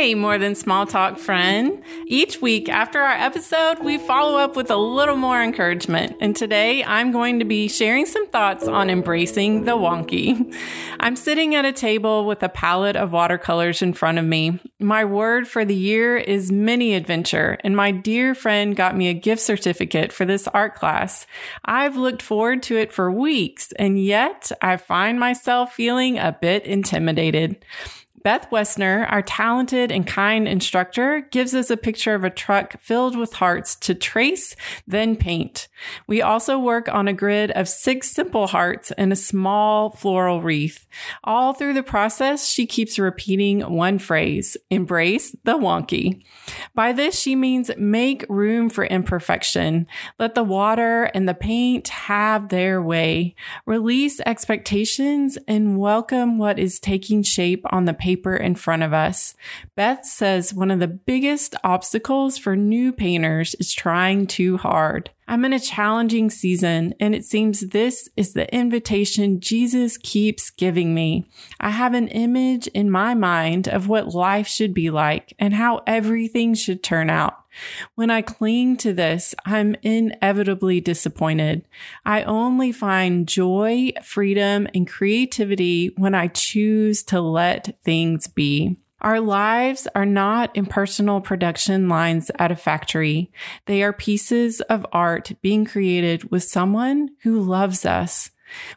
Hey, more than small talk friend. Each week after our episode, we follow up with a little more encouragement. And today I'm going to be sharing some thoughts on embracing the wonky. I'm sitting at a table with a palette of watercolors in front of me. My word for the year is mini adventure, and my dear friend got me a gift certificate for this art class. I've looked forward to it for weeks, and yet I find myself feeling a bit intimidated. Beth Woessner, our talented and kind instructor, gives us a picture of a truck filled with hearts to trace, then paint. We also work on a grid of six simple hearts and a small floral wreath. All through the process, she keeps repeating one phrase, embrace the wonky. By this, she means make room for imperfection. Let the water and the paint have their way. Release expectations and welcome what is taking shape on the paper in front of us. Beth says one of the biggest obstacles for new painters is trying too hard. I'm in a challenging season, and it seems this is the invitation Jesus keeps giving me. I have an image in my mind of what life should be like and how everything should turn out. When I cling to this, I'm inevitably disappointed. I only find joy, freedom, and creativity when I choose to let things be. Our lives are not impersonal production lines at a factory. They are pieces of art being created with someone who loves us.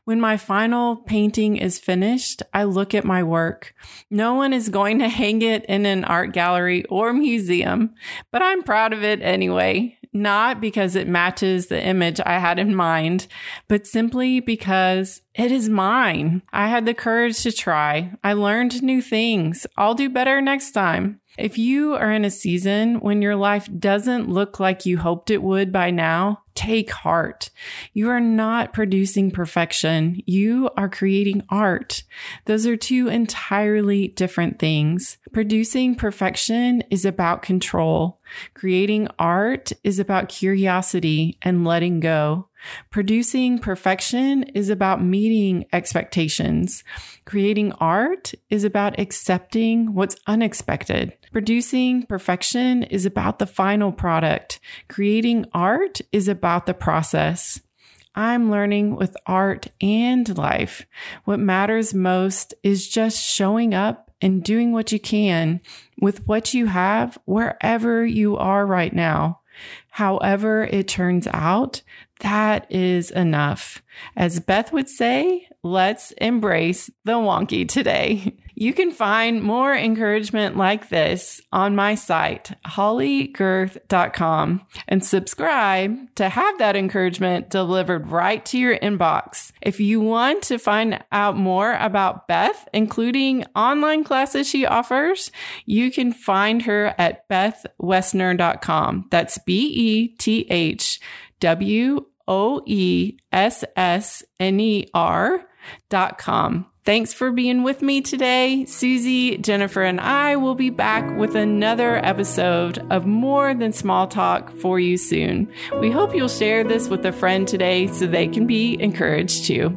When my final painting is finished, I look at my work. No one is going to hang it in an art gallery or museum, but I'm proud of it anyway not because it matches the image I had in mind, but simply because it is mine. I had the courage to try. I learned new things. I'll do better next time. If you are in a season when your life doesn't look like you hoped it would by now, take heart. You are not producing perfection. You are creating art. Those are two entirely different things. Producing perfection is about control. Creating art is about curiosity and letting go. Producing perfection is about meeting expectations. Creating art is about accepting what's unexpected. Producing perfection is about the final product. Creating art is about the process. I'm learning with art and life. What matters most is just showing up and doing what you can with what you have wherever you are right now. However, it turns out, that is enough. As Beth would say, let's embrace the wonky today. You can find more encouragement like this on my site, holleygerth.com, and subscribe to have that encouragement delivered right to your inbox. If you want to find out more about Beth, including online classes she offers, you can find her at bethwoessner.com. That's B E T H W O E S S N E R dot com. Thanks for being with me today. Susie, Jennifer, and I will be back with another episode of More Than Small Talk for you soon. We hope you'll share this with a friend today so they can be encouraged too.